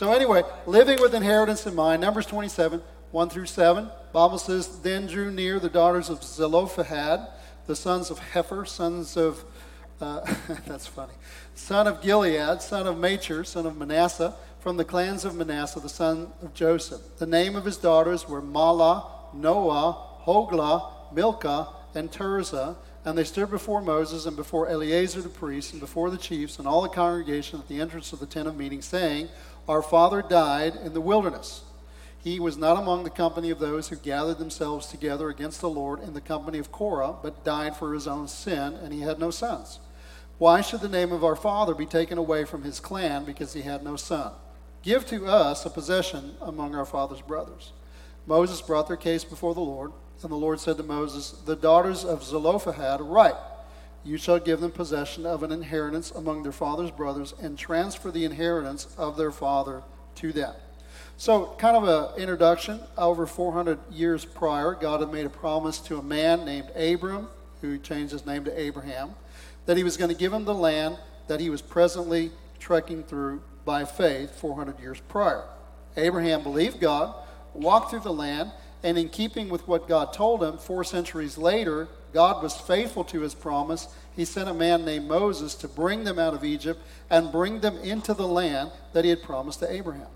So, anyway, living with inheritance in mind, Numbers 27, 1 through 7. Bible says, Then drew near the daughters of Zelophehad, the sons of Hepher, sons of, uh, that's funny, son of Gilead, son of Machir, son of Manasseh, from the clans of Manasseh, the son of Joseph. The name of his daughters were Mahlah, Noah, Hoglah, Milcah, and Tirzah. And they stood before Moses and before Eleazar the priest and before the chiefs and all the congregation at the entrance of the tent of meeting, saying, Our father died in the wilderness. He was not among the company of those who gathered themselves together against the Lord in the company of Korah, but died for his own sin, and he had no sons. Why should the name of our father be taken away from his clan because he had no son? Give to us a possession among our father's brothers. Moses brought their case before the Lord, and the Lord said to Moses, The daughters of Zelophehad right. You shall give them possession of an inheritance among their father's brothers, and transfer the inheritance of their father to them. So, kind of an introduction. Over 400 years prior, God had made a promise to a man named Abram, who changed his name to Abraham, that he was going to give him the land that he was presently trekking through by faith 400 years prior. Abraham believed God, walked through the land, and in keeping with what God told him, four centuries later, God was faithful to his promise. He sent a man named Moses to bring them out of Egypt and bring them into the land that he had promised to Abraham.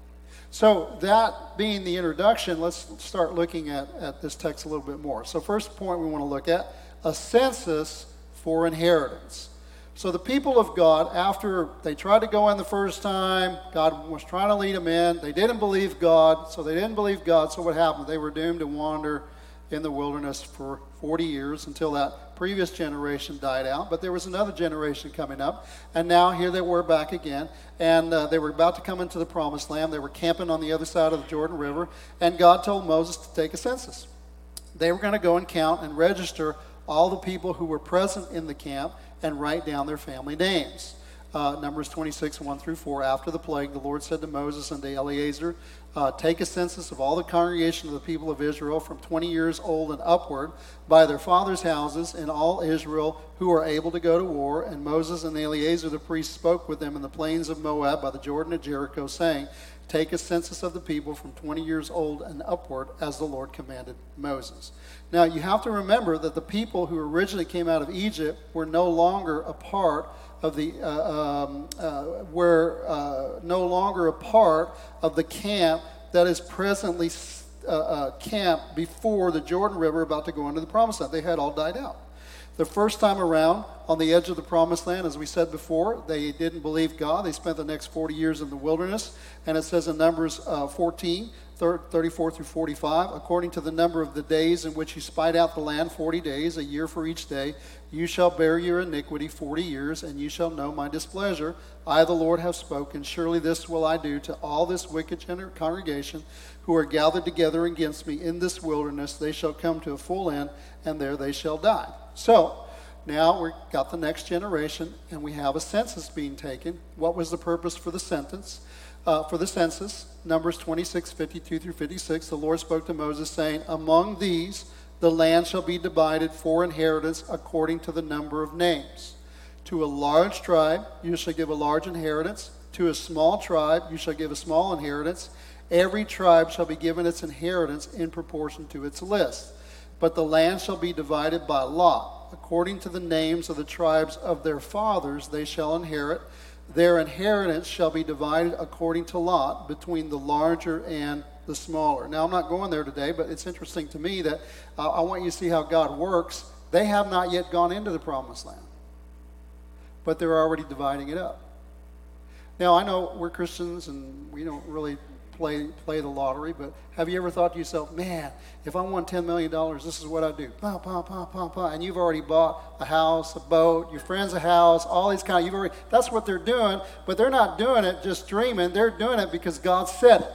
So, that being the introduction, let's start looking at, at this text a little bit more. So, first point we want to look at a census for inheritance. So the people of God, after they tried to go in the first time, God was trying to lead them in. They didn't believe God, so they didn't believe God. So what happened? They were doomed to wander in the wilderness for 40 years until that previous generation died out. But there was another generation coming up, and now here they were back again. And uh, they were about to come into the promised land. They were camping on the other side of the Jordan River, and God told Moses to take a census. They were going to go and count and register all the people who were present in the camp and write down their family names. Uh, Numbers 26, 1 through 4. After the plague, the Lord said to Moses and to Eleazar, uh, Take a census of all the congregation of the people of Israel from 20 years old and upward by their fathers' houses in all Israel who are able to go to war. And Moses and Eleazar the priest spoke with them in the plains of Moab by the Jordan at Jericho, saying, Take a census of the people from 20 years old and upward, as the Lord commanded Moses. Now, you have to remember that the people who originally came out of Egypt were no longer a part of the, uh, um, uh, were uh, no longer a part of the camp that is presently uh, uh, camp before the Jordan River about to go into the promised land. They had all died out. The first time around, on the edge of the promised land, as we said before, they didn't believe God. They spent the next 40 years in the wilderness. And it says in Numbers uh, 14, 34 through 45, according to the number of the days in which you spied out the land, 40 days, a year for each day, you shall bear your iniquity 40 years, and you shall know my displeasure. I, the Lord, have spoken. Surely this will I do to all this wicked congregation who are gathered together against me in this wilderness. They shall come to a full end, and there they shall die. So now we've got the next generation, and we have a census being taken. What was the purpose for the sentence? Uh, for the census, Numbers 26, 52 through 56, the Lord spoke to Moses, saying, Among these the land shall be divided for inheritance according to the number of names. To a large tribe you shall give a large inheritance. To a small tribe you shall give a small inheritance. Every tribe shall be given its inheritance in proportion to its list. But the land shall be divided by lot. According to the names of the tribes of their fathers, they shall inherit. Their inheritance shall be divided according to lot between the larger and the smaller. Now, I'm not going there today, but it's interesting to me that uh, I want you to see how God works. They have not yet gone into the promised land, but they're already dividing it up. Now, I know we're Christians and we don't really play, play the lottery, but have you ever thought to yourself, man, if I won $10 million, this is what I'd do. Pa, pa, pa, pa, pa. And you've already bought a house, a boat, your friend's a house, all these kind of, you've already, that's what they're doing, but they're not doing it just dreaming. They're doing it because God said it.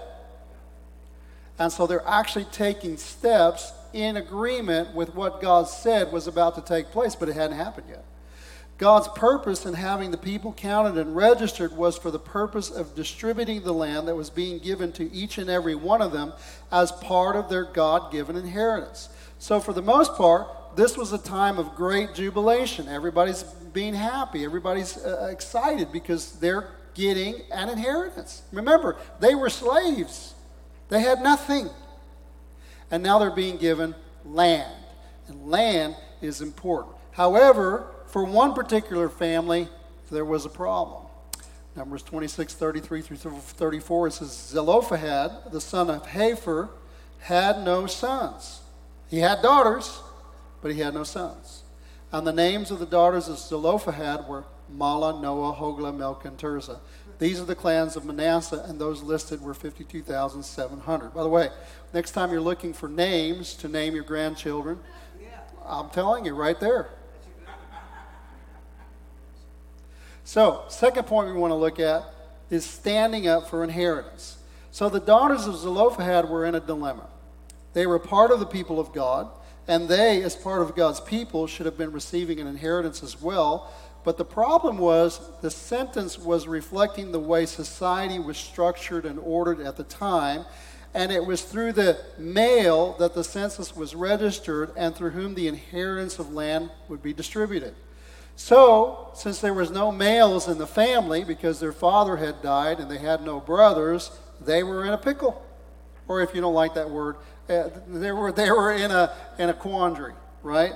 And so they're actually taking steps in agreement with what God said was about to take place, but it hadn't happened yet. God's purpose in having the people counted and registered was for the purpose of distributing the land that was being given to each and every one of them as part of their God given inheritance. So, for the most part, this was a time of great jubilation. Everybody's being happy, everybody's uh, excited because they're getting an inheritance. Remember, they were slaves, they had nothing. And now they're being given land. And land is important. However, for one particular family, there was a problem. Numbers 26, 33 through 34, it says, Zelophehad, the son of Hepher, had no sons. He had daughters, but he had no sons. And the names of the daughters of Zelophehad were Mahlah, Noah, Hoglah, Milcah, and Tirzah. These are the clans of Manasseh, and those listed were 52,700. By the way, next time you're looking for names to name your grandchildren, I'm telling you right there. So, second point we want to look at is standing up for inheritance. So, the daughters of Zelophehad were in a dilemma. They were part of the people of God, and they, as part of God's people, should have been receiving an inheritance as well. But the problem was the sentence was reflecting the way society was structured and ordered at the time. And it was through the male that the census was registered and through whom the inheritance of land would be distributed. So, since there was no males in the family because their father had died and they had no brothers, they were in a pickle. Or if you don't like that word, uh, they were, they were in, a, in a quandary, right?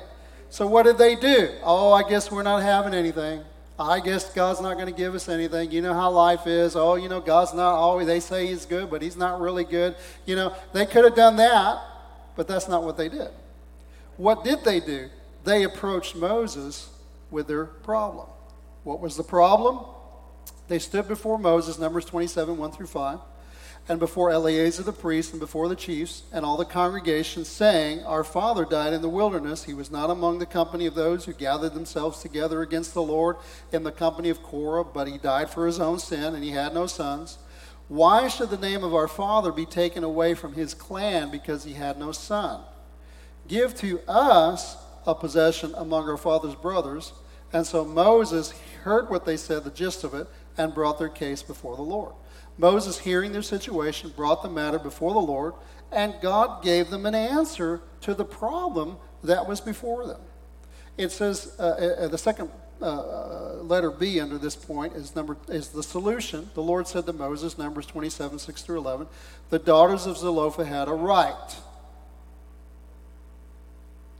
So what did they do? Oh, I guess we're not having anything. I guess God's not going to give us anything. You know how life is. Oh, you know, God's not always, they say He's good, but He's not really good. You know, they could have done that, but that's not what they did. What did they do? They approached Moses with their problem. What was the problem? They stood before Moses, Numbers 27, 1 through 5 and before Eleazar the priest, and before the chiefs, and all the congregation, saying, Our father died in the wilderness. He was not among the company of those who gathered themselves together against the Lord in the company of Korah, but he died for his own sin, and he had no sons. Why should the name of our father be taken away from his clan because he had no son? Give to us a possession among our father's brothers. And so Moses heard what they said, the gist of it, and brought their case before the Lord. Moses, hearing their situation, brought the matter before the Lord, and God gave them an answer to the problem that was before them. It says uh, uh, the second uh, uh letter B under this point is number is the solution. The Lord said to Moses, Numbers 27, 6 through 11, the daughters of Zelophehad had a right.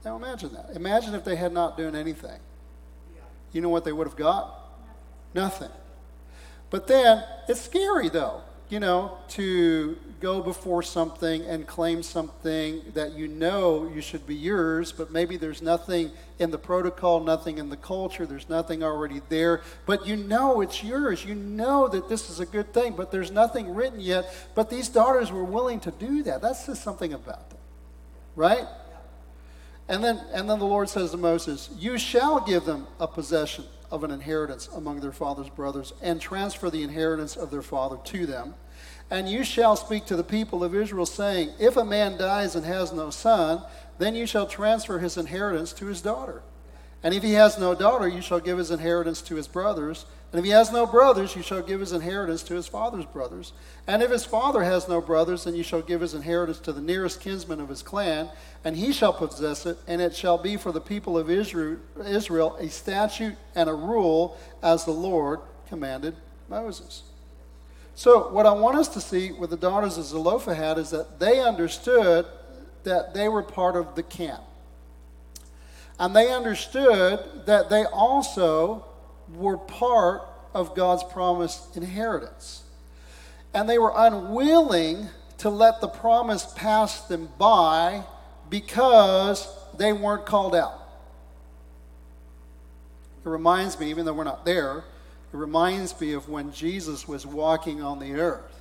Now imagine that. Imagine if they had not done anything. You know what they would have got? Nothing. But then it's scary, though, you know, to go before something and claim something that you know you should be yours, but maybe there's nothing in the protocol, nothing in the culture, there's nothing already there, but you know it's yours. You know that this is a good thing, but there's nothing written yet. But these daughters were willing to do that. That says something about them, right? And then, and then the Lord says to Moses, You shall give them a possession of an inheritance among their father's brothers, and transfer the inheritance of their father to them. And you shall speak to the people of Israel, saying, If a man dies and has no son, then you shall transfer his inheritance to his daughter. And if he has no daughter, you shall give his inheritance to his brothers. And if he has no brothers, you shall give his inheritance to his father's brothers. And if his father has no brothers, then you shall give his inheritance to the nearest kinsman of his clan, and he shall possess it, and it shall be for the people of Israel a statute and a rule as the Lord commanded Moses. So, what I want us to see with the daughters of Zelophehad is that they understood that they were part of the camp. And they understood that they also were part of God's promised inheritance. And they were unwilling to let the promise pass them by because they weren't called out. It reminds me, even though we're not there, it reminds me of when Jesus was walking on the earth.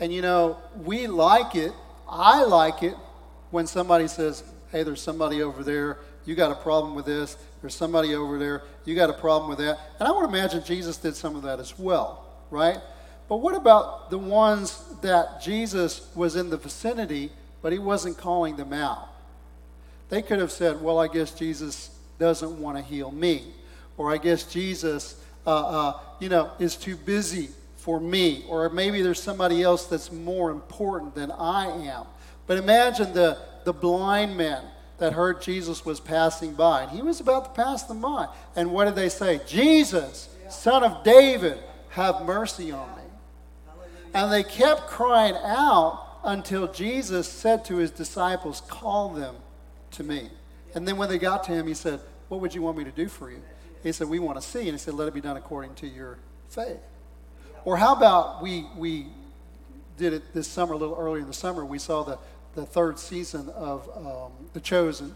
And you know, we like it, I like it, when somebody says, hey, there's somebody over there you got a problem with this. There's somebody over there. You got a problem with that. And I would imagine Jesus did some of that as well, right? But what about the ones that Jesus was in the vicinity, but he wasn't calling them out? They could have said, well, I guess Jesus doesn't want to heal me. Or I guess Jesus, uh, uh, you know, is too busy for me. Or maybe there's somebody else that's more important than I am. But imagine the, the blind men that heard Jesus was passing by. And he was about to pass them by. And what did they say? Jesus, son of David, have mercy on me. And they kept crying out until Jesus said to his disciples, Call them to me. And then when they got to him, he said, What would you want me to do for you? He said, We want to see. And he said, Let it be done according to your faith. Or how about we, we did it this summer, a little earlier in the summer, we saw the, the third season of um, The Chosen.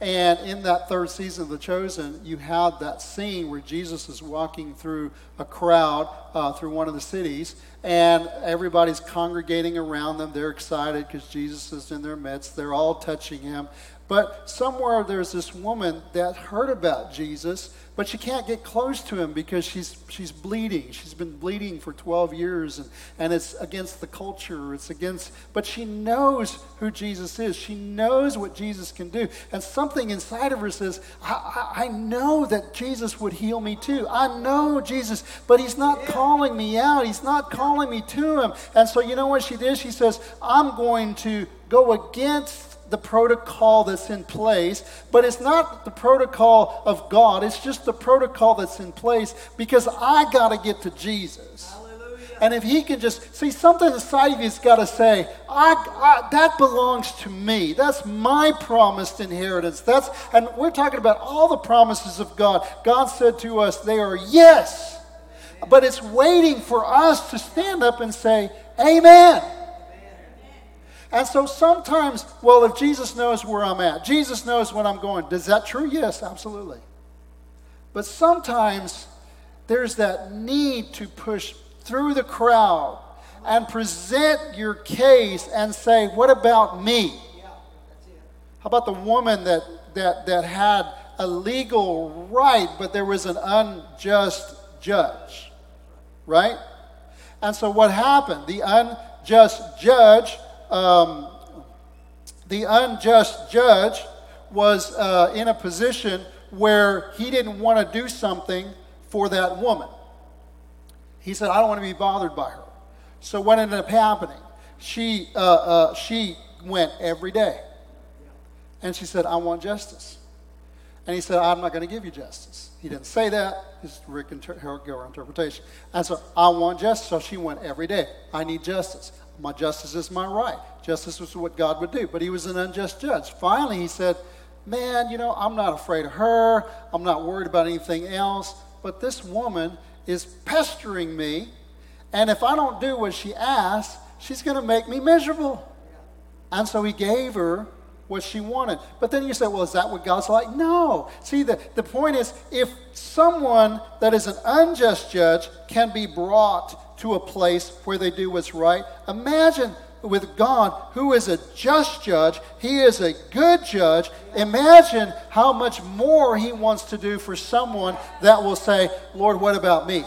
And in that third season of The Chosen, you had that scene where Jesus is walking through a crowd uh, through one of the cities, and everybody's congregating around them. They're excited because Jesus is in their midst. They're all touching him. But somewhere there's this woman that heard about Jesus, but she can't get close to him because she's, she's bleeding. She's been bleeding for 12 years, and, and it's against the culture. It's against, but she knows who Jesus is. She knows what Jesus can do. And something inside of her says, I, I, I know that Jesus would heal me too. I know Jesus, but he's not calling me out. He's not calling me to him. And so you know what she did? She says, I'm going to go against the protocol that's in place, but it's not the protocol of God. It's just the protocol that's in place because I got to get to Jesus. Hallelujah. And if he can just see something inside of you's got to say, I, I, that belongs to me. That's my promised inheritance. That's and we're talking about all the promises of God. God said to us, they are yes. But it's waiting for us to stand up and say, Amen. And so sometimes, well, if Jesus knows where I'm at, Jesus knows when I'm going, is that true? Yes, absolutely. But sometimes there's that need to push through the crowd and present your case and say, what about me? How about the woman that, that, that had a legal right, but there was an unjust judge? Right? And so what happened? The unjust judge um, the unjust judge was uh, in a position where he didn't want to do something for that woman. He said, I don't want to be bothered by her. So what ended up happening? She, uh, uh, she went every day. And she said, I want justice. And he said, I'm not going to give you justice. He didn't say that. It's Rick and Harold Gilroy interpretation. And so I want justice. So she went every day. I need justice. My justice is my right. Justice was what God would do. But he was an unjust judge. Finally, he said, Man, you know, I'm not afraid of her. I'm not worried about anything else. But this woman is pestering me. And if I don't do what she asks, she's going to make me miserable. And so he gave her what she wanted. But then you say, well, is that what God's like? No. See, the, the point is if someone that is an unjust judge can be brought to a place where they do what's right. Imagine with God, who is a just judge, He is a good judge. Imagine how much more He wants to do for someone that will say, Lord, what about me?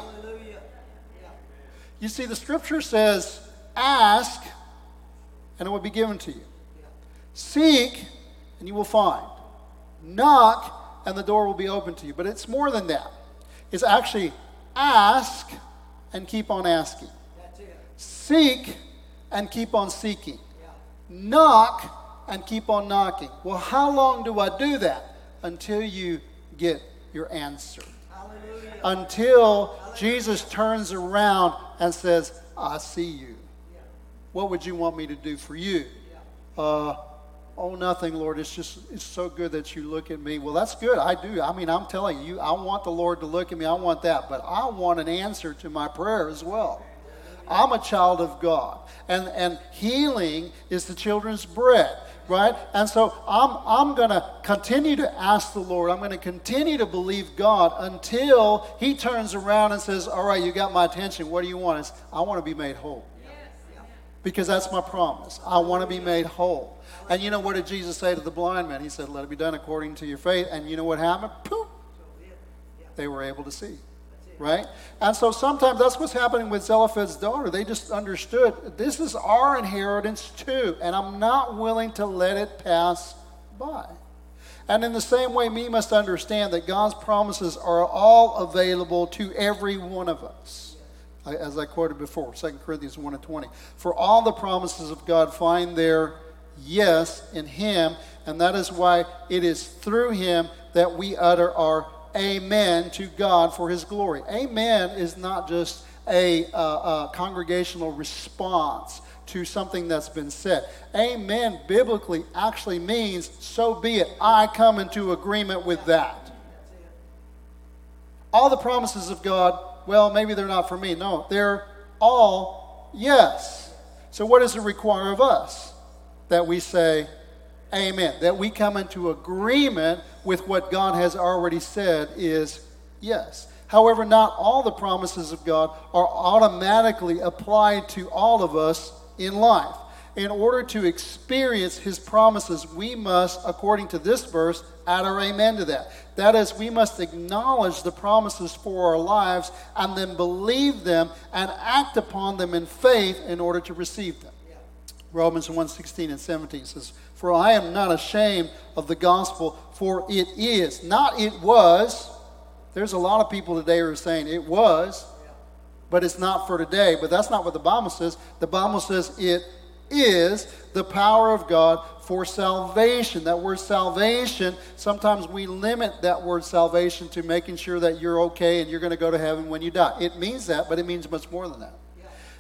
You see, the scripture says, ask, and it will be given to you. Seek, and you will find. Knock, and the door will be open to you. But it's more than that. It's actually ask and keep on asking. Seek and keep on seeking. Yeah. Knock and keep on knocking. Well, how long do I do that? Until you get your answer. Hallelujah. Until Hallelujah. Jesus turns around and says, I see you. Yeah. What would you want me to do for you? Yeah. Uh, Oh, nothing, Lord. It's just, it's so good that you look at me. Well, that's good. I do. I mean, I'm telling you, I want the Lord to look at me. I want that. But I want an answer to my prayer as well. I'm a child of God. And, and healing is the children's bread, right? And so I'm, I'm going to continue to ask the Lord. I'm going to continue to believe God until He turns around and says, All right, you got my attention. What do you want? It's, I want to be made whole. Because that's my promise. I want to be made whole. And you know what did Jesus say to the blind man? He said, Let it be done according to your faith. And you know what happened? Poof! They were able to see. Right? And so sometimes that's what's happening with Zelophehad's daughter. They just understood this is our inheritance too. And I'm not willing to let it pass by. And in the same way, we must understand that God's promises are all available to every one of us. As I quoted before, 2 Corinthians 1 and 20. For all the promises of God find their yes in Him, and that is why it is through Him that we utter our amen to God for His glory. Amen is not just a, uh, a congregational response to something that's been said. Amen biblically actually means, so be it. I come into agreement with that. All the promises of God, well, maybe they're not for me. No, they're all yes. So, what does it require of us? That we say, Amen. That we come into agreement with what God has already said is yes. However, not all the promises of God are automatically applied to all of us in life. In order to experience his promises, we must, according to this verse, add our amen to that. That is, we must acknowledge the promises for our lives and then believe them and act upon them in faith in order to receive them. Romans 1 16 and 17 says, For I am not ashamed of the gospel, for it is, not it was. There's a lot of people today who are saying it was, but it's not for today. But that's not what the Bible says. The Bible says it is the power of God for salvation. That word salvation, sometimes we limit that word salvation to making sure that you're okay and you're going to go to heaven when you die. It means that, but it means much more than that.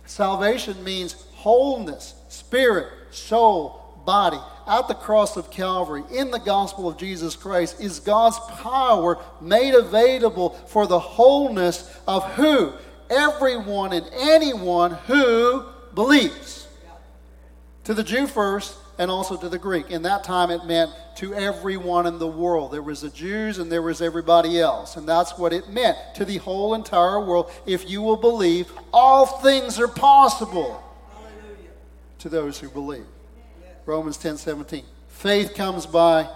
Salvation means wholeness, spirit, soul, body. At the cross of Calvary, in the gospel of Jesus Christ, is God's power made available for the wholeness of who? Everyone and anyone who believes. To the Jew first, and also to the Greek. In that time, it meant to everyone in the world. There was the Jews and there was everybody else. And that's what it meant to the whole entire world. If you will believe, all things are possible Hallelujah. to those who believe. Romans 10 17. Faith comes by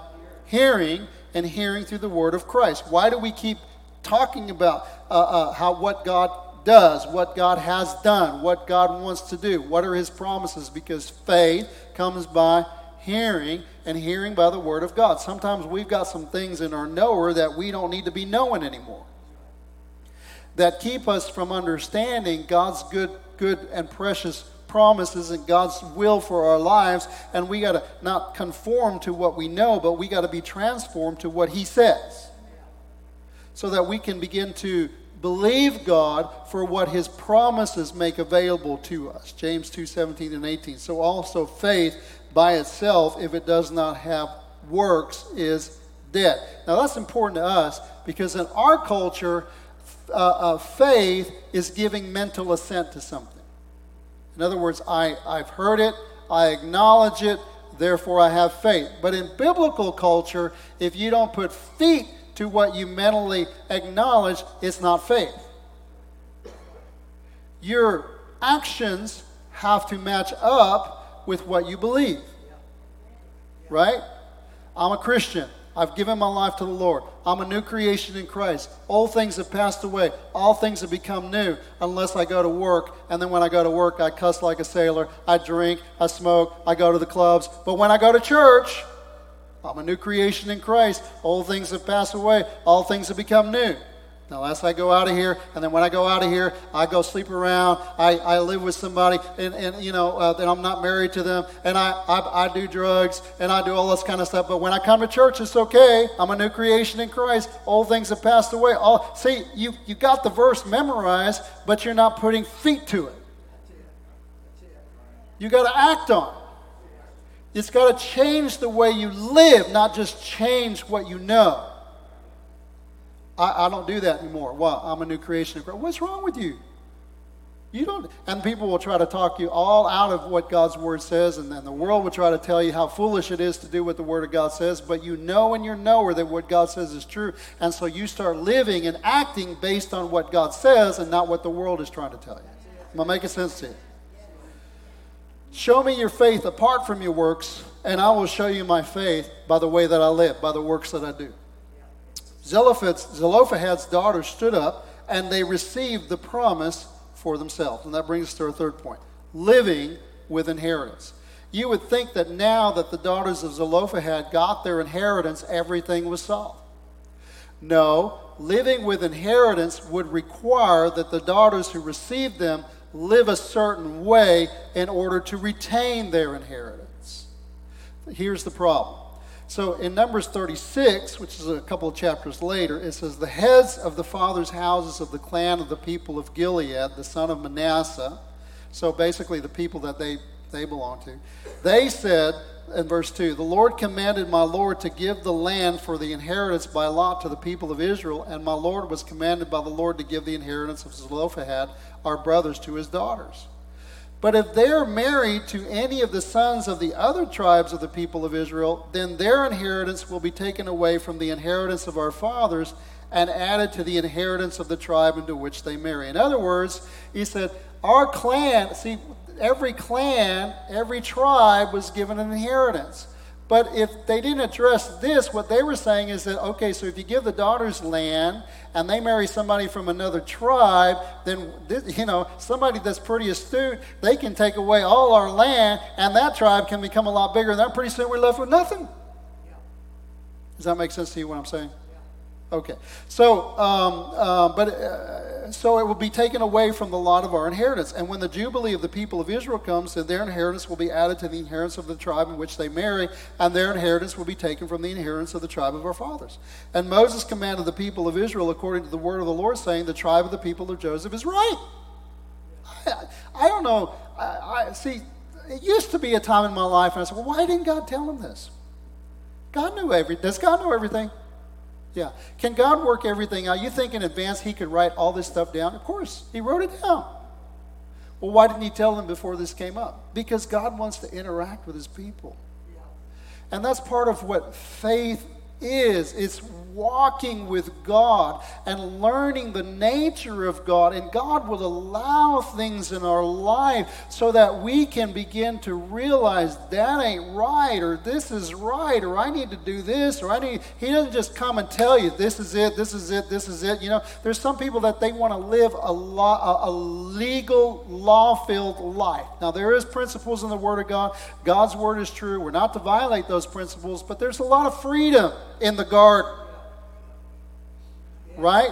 hearing, and hearing through the word of Christ. Why do we keep talking about uh, uh, how what God does, what God has done, what God wants to do? What are His promises? Because faith comes by hearing, and hearing by the word of God. Sometimes we've got some things in our knower that we don't need to be knowing anymore. That keep us from understanding God's good, good and precious promises and God's will for our lives, and we got to not conform to what we know, but we got to be transformed to what He says, so that we can begin to believe God for what His promises make available to us. James 2 17 and 18. So also faith by itself, if it does not have works, is dead. Now that's important to us because in our culture, uh, uh, faith is giving mental assent to something. In other words, I, I've heard it, I acknowledge it, therefore I have faith. But in biblical culture, if you don't put feet to what you mentally acknowledge, it's not faith. Your actions have to match up with what you believe. Right? I'm a Christian. I've given my life to the Lord. I'm a new creation in Christ. Old things have passed away. All things have become new unless I go to work. And then when I go to work, I cuss like a sailor. I drink. I smoke. I go to the clubs. But when I go to church, I'm a new creation in Christ. Old things have passed away. All things have become new. Now, as I go out of here, and then when I go out of here, I go sleep around. I, I live with somebody, and, and you know, uh, I'm not married to them, and I, I, I do drugs, and I do all this kind of stuff. But when I come to church, it's okay. I'm a new creation in Christ. Old things have passed away. All, see, you, you got the verse memorized, but you're not putting feet to it. You got to act on it. It's got to change the way you live, not just change what you know. I, I don't do that anymore. Well, I'm a new creation. What's wrong with you? You don't, and people will try to talk you all out of what God's word says, and then the world will try to tell you how foolish it is to do what the word of God says. But you know in your knower that what God says is true, and so you start living and acting based on what God says and not what the world is trying to tell you. Am I making sense to you? Show me your faith apart from your works, and I will show you my faith by the way that I live, by the works that I do. Zelophehad's daughters stood up and they received the promise for themselves. And that brings us to our third point living with inheritance. You would think that now that the daughters of Zelophehad got their inheritance, everything was solved. No, living with inheritance would require that the daughters who received them live a certain way in order to retain their inheritance. Here's the problem So in Numbers 36, which is a couple of chapters later, it says, The heads of the fathers' houses of the clan of the people of Gilead, the son of Manasseh, so basically the people that they, they belong to, they said, in verse 2 The Lord commanded my Lord to give the land for the inheritance by lot to the people of Israel, and my Lord was commanded by the Lord to give the inheritance of Zelophehad, our brothers, to his daughters. But if they are married to any of the sons of the other tribes of the people of Israel, then their inheritance will be taken away from the inheritance of our fathers and added to the inheritance of the tribe into which they marry. In other words, he said, Our clan, see, every clan, every tribe was given an inheritance. But if they didn't address this, what they were saying is that, okay, so if you give the daughters land and they marry somebody from another tribe, then, you know, somebody that's pretty astute, they can take away all our land and that tribe can become a lot bigger. And then pretty soon we're left with nothing. Does that make sense to you what I'm saying? Okay. So, um, uh, but. Uh, so it will be taken away from the lot of our inheritance. And when the Jubilee of the people of Israel comes, then their inheritance will be added to the inheritance of the tribe in which they marry, and their inheritance will be taken from the inheritance of the tribe of our fathers. And Moses commanded the people of Israel according to the word of the Lord, saying, The tribe of the people of Joseph is right. I, I don't know. I, I, see, it used to be a time in my life, and I said, Well, why didn't God tell him this? God knew everything. Does God know everything? Yeah. Can God work everything out? You think in advance He could write all this stuff down? Of course, He wrote it down. Well, why didn't He tell them before this came up? Because God wants to interact with His people. And that's part of what faith is. It's walking with God and learning the nature of God. And God will allow things in our life so that we can begin to realize that ain't right or this is right or I need to do this or I need. He doesn't just come and tell you this is it, this is it, this is it. You know, there's some people that they want to live a, law, a, a legal, law-filled life. Now there is principles in the Word of God. God's Word is true. We're not to violate those principles, but there's a lot of freedom in the garden right?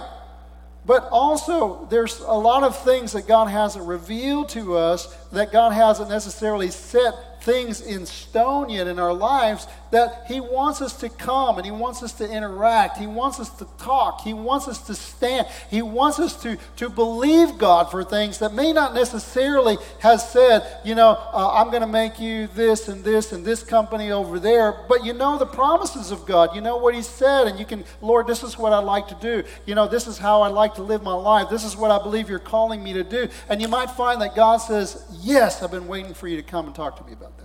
But also, there's a lot of things that God hasn't revealed to us that God hasn't necessarily set things in stone yet in our lives that He wants us to come and He wants us to interact. He wants us to talk. He wants us to stand. He wants us to, to believe God for things that may not necessarily have said, you know, uh, I'm going to make you this and this and this company over there. But you know the promises of God. You know what He said. And you can, Lord, this is what I like to do. You know, this is how I like to live my life. This is what I believe you're calling me to do. And you might find that God says, Yes, I've been waiting for you to come and talk to me about.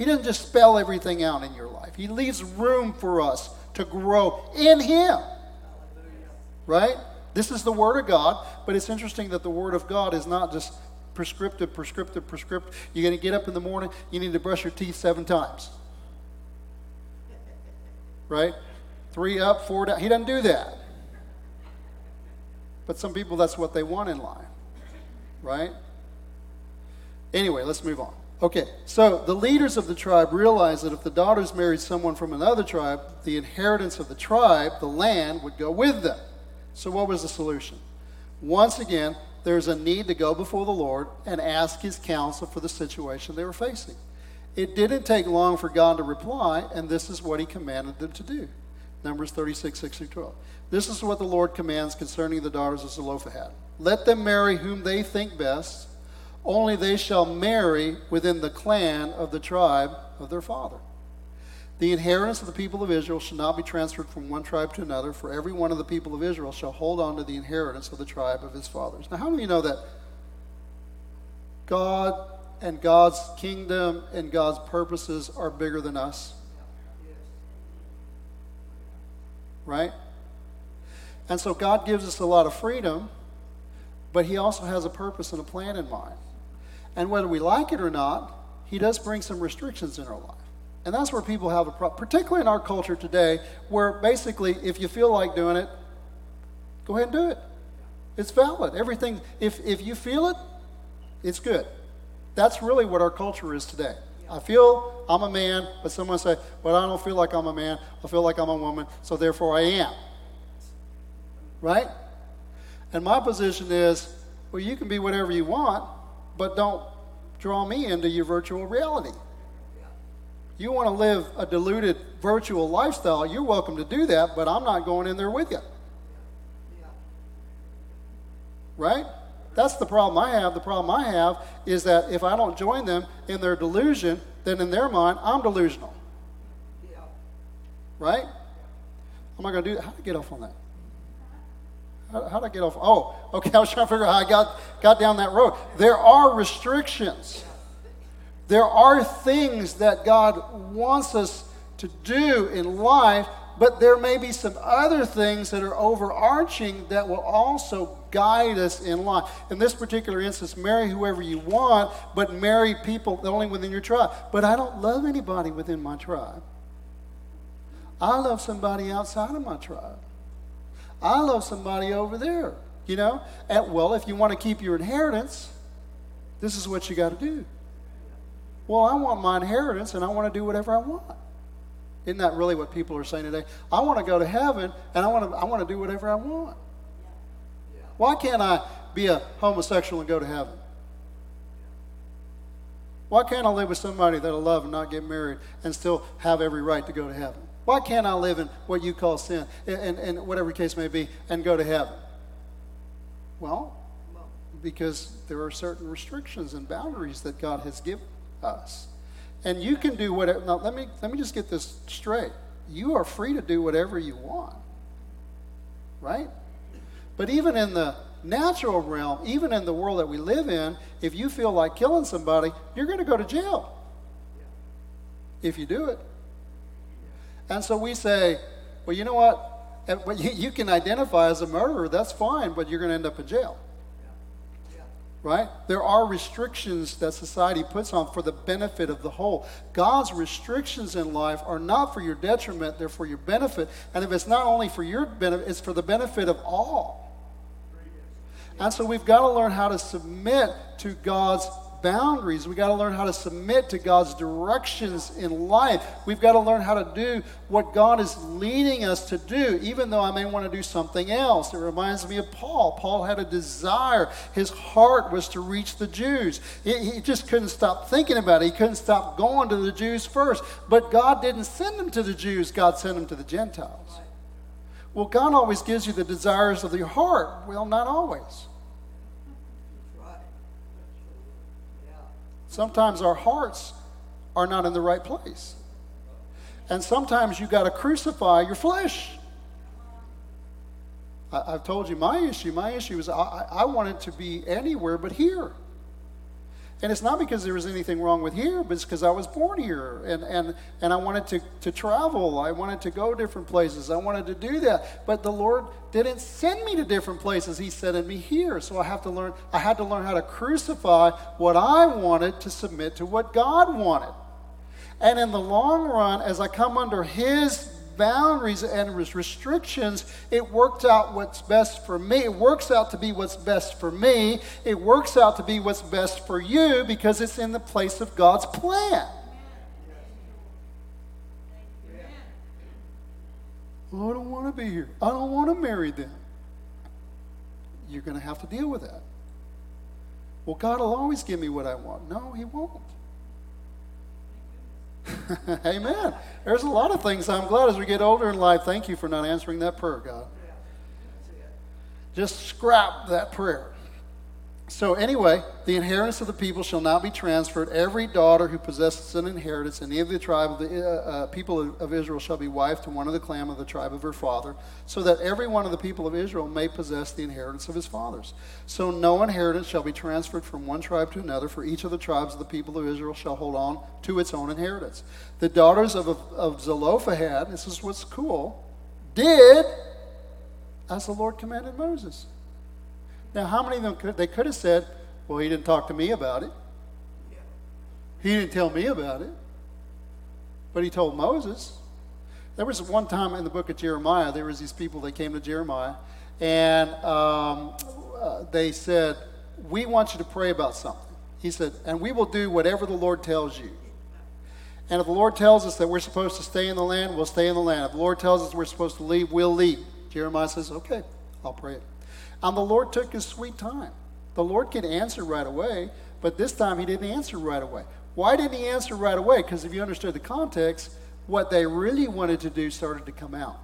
He doesn't just spell everything out in your life, He leaves room for us to grow in Him. Right? This is the Word of God, but it's interesting that the Word of God is not just prescriptive, prescriptive, prescriptive. You're going to get up in the morning, you need to brush your teeth seven times. Right? Three up, four down. He doesn't do that. But some people, that's what they want in life. Right? Anyway, let's move on. Okay, so the leaders of the tribe realized that if the daughters married someone from another tribe, the inheritance of the tribe, the land, would go with them. So, what was the solution? Once again, there's a need to go before the Lord and ask his counsel for the situation they were facing. It didn't take long for God to reply, and this is what he commanded them to do. Numbers 36, 6 through 12. This is what the Lord commands concerning the daughters of Zelophehad. Let them marry whom they think best only they shall marry within the clan of the tribe of their father. The inheritance of the people of Israel shall not be transferred from one tribe to another, for every one of the people of Israel shall hold on to the inheritance of the tribe of his fathers. Now, how do you know that God and God's kingdom and God's purposes are bigger than us? Right? And so God gives us a lot of freedom, but He also has a purpose and a plan in mind. And whether we like it or not, he does bring some restrictions in our life. And that's where people have a problem, particularly in our culture today, where basically, if you feel like doing it, go ahead and do it. It's valid. Everything, if, if you feel it, it's good. That's really what our culture is today. I feel I'm a man, but someone say, "Well, I don't feel like I'm a man. I feel like I'm a woman, so therefore I am." Right? And my position is, well, you can be whatever you want, but don't draw me into your virtual reality. You want to live a diluted virtual lifestyle, you're welcome to do that, but I'm not going in there with you. Right? That's the problem I have. The problem I have is that if I don't join them in their delusion, then in their mind, I'm delusional. Right? How am I going to do that? How do I get off on that? How, did I get off? Oh, okay. I was trying to figure out how I got, got down that road. There are restrictions. There are things that God wants us to do in life, but there may be some other things that are overarching that will also guide us in life. In this particular instance, marry whoever you want, but marry people only within your tribe. But I don't love anybody within my tribe. I love somebody outside of my tribe. I love somebody over there, you know? And well, if you want to keep your inheritance, this is what you got to do. Well, I want my inheritance and I want to do whatever I want. Isn't that really what people are saying today? I want to go to heaven and I want to, I want to do whatever I want. Why can't I be a homosexual and go to heaven? Why can't I live with somebody that I love and not get married and still have every right to go to heaven? Why can't I live in what you call sin, and, and whatever case may be, and go to heaven? Well, because there are certain restrictions and boundaries that God has given us. And you can do whatever. Now, let me, let me just get this straight. You are free to do whatever you want, right? But even in the natural realm, even in the world that we live in, if you feel like killing somebody, you're going to go to jail if you do it. And so we say, well, you know what? You, can identify as a murderer, that's fine, but you're going to end up in jail. Right? There are restrictions that society puts on for the benefit of the whole. God's restrictions in life are not for your detriment, they're for your benefit. And if it's not only for your benefit, it's for the benefit of all. And so we've got to learn how to submit to God's boundaries. We've got to learn how to submit to God's directions in life. We've got to learn how to do what God is leading us to do, even though I may want to do something else. It reminds me of Paul. Paul had a desire, his heart was to reach the Jews. He, just couldn't stop thinking about it, he couldn't stop going to the Jews first. But God didn't send him to the Jews, God sent him to the Gentiles. Well, God always gives you the desires of your heart. Well, not always. Sometimes our hearts are not in the right place. And sometimes you got to crucify your flesh. I, have told you my issue. My issue is I, I wanted to be anywhere but here. And it's not because there was anything wrong with here, but it's because I was born here and, and, and I wanted to, to travel. I wanted to go different places. I wanted to do that. But the Lord didn't send me to different places. He sent me here. So I have to learn, I had to learn how to crucify what I wanted to submit to what God wanted. And in the long run, as I come under His boundaries and restrictions, it worked out what's best for me. It works out to be what's best for me. It works out to be what's best for you because it's in the place of God's plan. Oh, I don't want to be here. I don't want to marry them. You're going to have to deal with that. Well, God will always give me what I want. No, He won't. Amen. There's a lot of things I'm glad as we get older in life. Thank you for not answering that prayer, God. Just scrap that prayer. So, anyway, the inheritance of the people shall not be transferred. Every daughter who possesses an inheritance in any of the tribe of the uh, uh, people of, Israel shall be wife to one of the clan of the tribe of her father, so that every one of the people of Israel may possess the inheritance of his fathers. So, no inheritance shall be transferred from one tribe to another, for each of the tribes of the people of Israel shall hold on to its own inheritance. The daughters of, of Zelophehad, this is what's cool, did as the Lord commanded Moses. Now, how many of them could they could have said, "Well, he didn't talk to me about it. He didn't tell me about it." But he told Moses. There was one time in the book of Jeremiah, there was these people that came to Jeremiah, and um, uh, they said, "We want you to pray about something." He said, "And we will do whatever the Lord tells you." And if the Lord tells us that we're supposed to stay in the land, we'll stay in the land. If the Lord tells us we're supposed to leave, we'll leave. Jeremiah says, "Okay, I'll pray it." And the Lord took his sweet time. The Lord could answer right away, but this time he didn't answer right away. Why didn't he answer right away? Because if you understood the context, what they really wanted to do started to come out.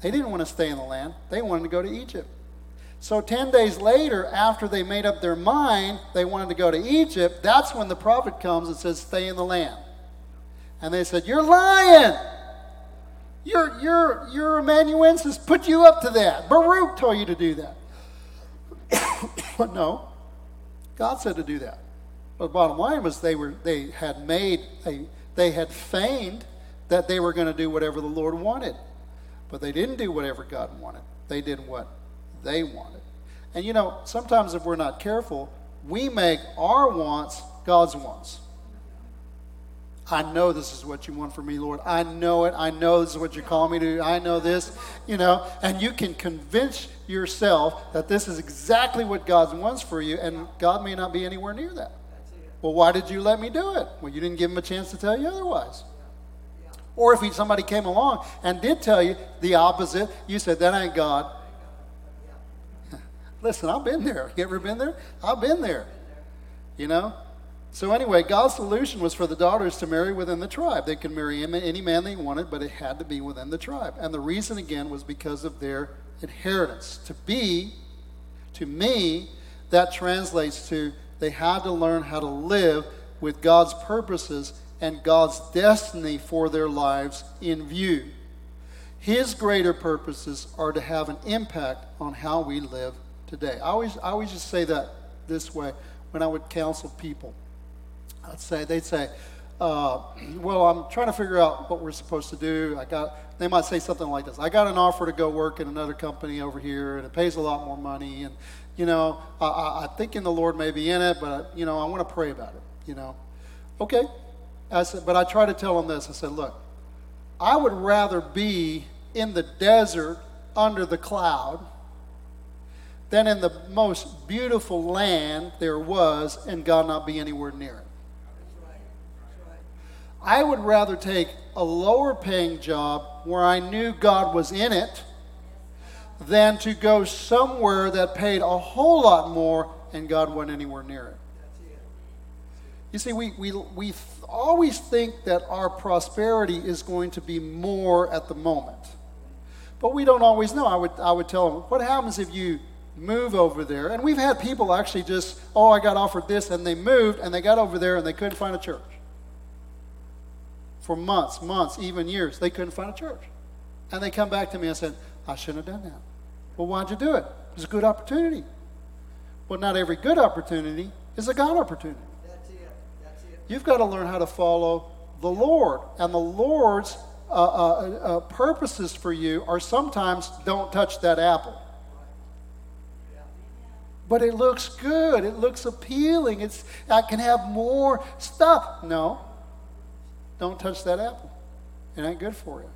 They didn't want to stay in the land, they wanted to go to Egypt. So 10 days later, after they made up their mind they wanted to go to Egypt, that's when the prophet comes and says, Stay in the land. And they said, You're lying. Your, your, your amanuensis put you up to that. Baruch told you to do that. but no, God said to do that. But the bottom line was they, were, they had made a, they had feigned that they were going to do whatever the Lord wanted. But they didn't do whatever God wanted. They did what they wanted. And you know, sometimes if we're not careful, we make our wants God's wants. I know this is what you want for me, Lord. I know it. I know this is what you're calling me to. I know this, you know, and you can convince yourself that this is exactly what God wants for you, and God may not be anywhere near that. Well, why did you let me do it? Well, you didn't give him a chance to tell you otherwise. Or if he, somebody came along and did tell you the opposite, you said, That ain't God. Listen, I've been there. You ever been there? I've been there. You know? So, anyway, God's solution was for the daughters to marry within the tribe. They could marry any man they wanted, but it had to be within the tribe. And the reason, again, was because of their inheritance. To be, to me, that translates to they had to learn how to live with God's purposes and God's destiny for their lives in view. His greater purposes are to have an impact on how we live today. I always, I always just say that this way when I would counsel people. I'd say they'd say, uh, "Well, I'm trying to figure out what we're supposed to do." I got. They might say something like this: "I got an offer to go work in another company over here, and it pays a lot more money, and you know, I, I, I think in the Lord may be in it, but you know, I want to pray about it. You know, okay." I said, but I try to tell them this. I said, "Look, I would rather be in the desert under the cloud." than in the most beautiful land there was and God not be anywhere near it. I would rather take a lower paying job where I knew God was in it than to go somewhere that paid a whole lot more and God wasn't anywhere near it. You see, we, we, we always think that our prosperity is going to be more at the moment. But we don't always know. I would, I would tell them, what happens if you move over there? And we've had people actually just, oh, I got offered this, and they moved, and they got over there, and they couldn't find a church for months, months, even years. They couldn't find a church. And they come back to me and said, I shouldn't have done that. Well, why'd you do it? It was a good opportunity. Well, not every good opportunity is a God opportunity. That's it. That's it. You've got to learn how to follow the Lord. And the Lord's uh, uh, uh, purposes for you are sometimes don't touch that apple. But it looks good. It looks appealing. It's I can have more stuff. No, don't touch that apple. It ain't good for you.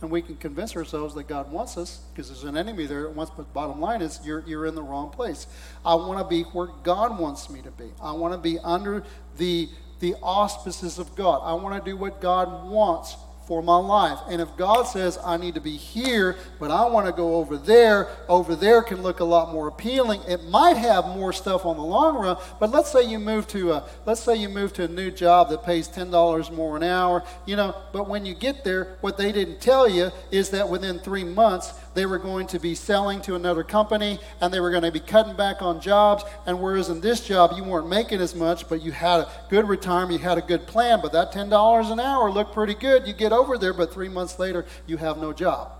And we can convince ourselves that God wants us because there's an enemy there that wants, but bottom line is you're, you're in the wrong place. I want to be where God wants me to be. I want to be under the, the auspices of God. I want to do what God wants for my life. And if God says I need to be here, but I want to go over there, over there can look a lot more appealing. It might have more stuff on the long run, but let's say you move to a let's say you move to a new job that pays $10 more an hour, you know, but when you get there, what they didn't tell you is that within 3 months they were going to be selling to another company and they were going to be cutting back on jobs and whereas in this job you weren't making as much, but you had a good retirement, you had a good plan, but that $10 an hour looked pretty good. You get over there, but three months later, you have no job.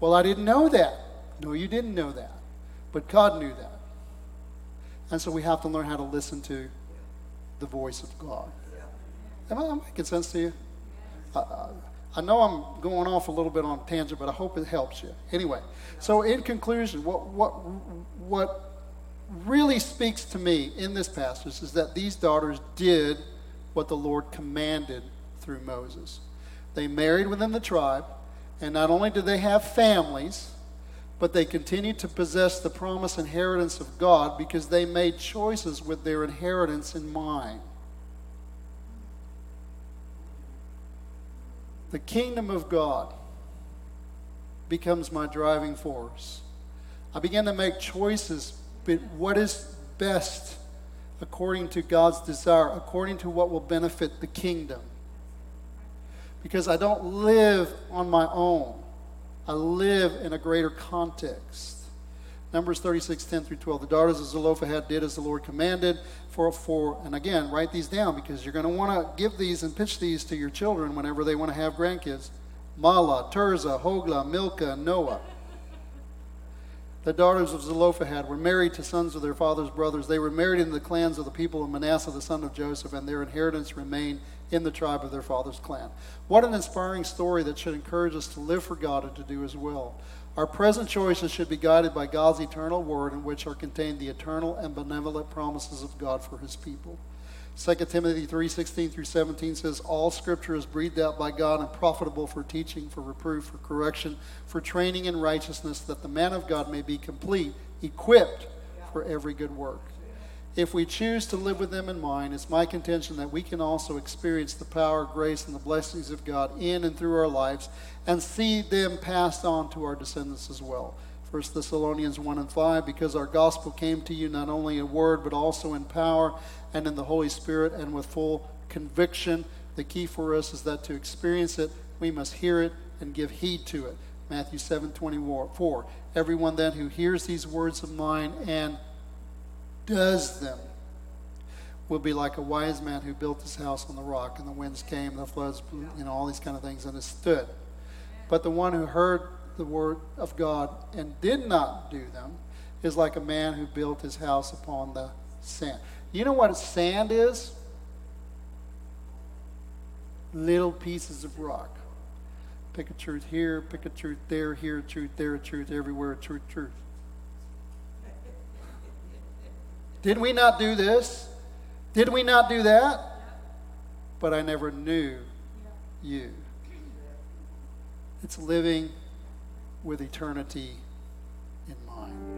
Well, I didn't know that. No, you didn't know that. But God knew that. And so we have to learn how to listen to the voice of God. Am I making sense to you? I, I know I'm going off a little bit on tangent, but I hope it helps you. Anyway, so in conclusion, what, what, what really speaks to me in this passage is that these daughters did what the Lord commanded through Moses. They married within the tribe, and not only did they have families, but they continued to possess the promised inheritance of God because they made choices with their inheritance in mind. The kingdom of God becomes my driving force. I begin to make choices, but what is best according to God's desire, according to what will benefit the kingdom. Because I don't live on my own, I live in a greater context. Numbers 36, 10 through 12. The daughters of Zelophehad did as the Lord commanded. For, for, and again, write these down because you're going to want to give these and pitch these to your children whenever they want to have grandkids. Mahlah, Tirzah, Hoglah, Milcah, Noah. The daughters of Zelophehad were married to sons of their father's brothers. They were married in the clans of the people of Manasseh, the son of Joseph, and their inheritance remained in the tribe of their father's clan. What an inspiring story that should encourage us to live for God and to do His will. Our present choices should be guided by God's eternal word, in which are contained the eternal and benevolent promises of God for His people. 2 Timothy 3:16 through 17 says all scripture is breathed out by God and profitable for teaching, for reproof, for correction, for training in righteousness that the man of God may be complete, equipped for every good work. If we choose to live with them in mind, it's my contention that we can also experience the power, grace, and the blessings of God in and through our lives and see them passed on to our descendants as well. 1 Thessalonians 1 and 5, because our gospel came to you not only in word, but also in power and in the Holy Spirit and with full conviction. The key for us is that to experience it, we must hear it and give heed to it. Matthew 7 24. Everyone then who hears these words of mine and does them will be like a wise man who built his house on the rock, and the winds came, and the floods, blew, you know, all these kind of things, and it stood. But the one who heard the word of God and did not do them is like a man who built his house upon the sand. You know what sand is? Little pieces of rock. Pick a truth here, pick a truth there, here a truth, there a truth, everywhere a truth, truth. Did we not do this? Did we not do that? But I never knew you. It's living with eternity in mind.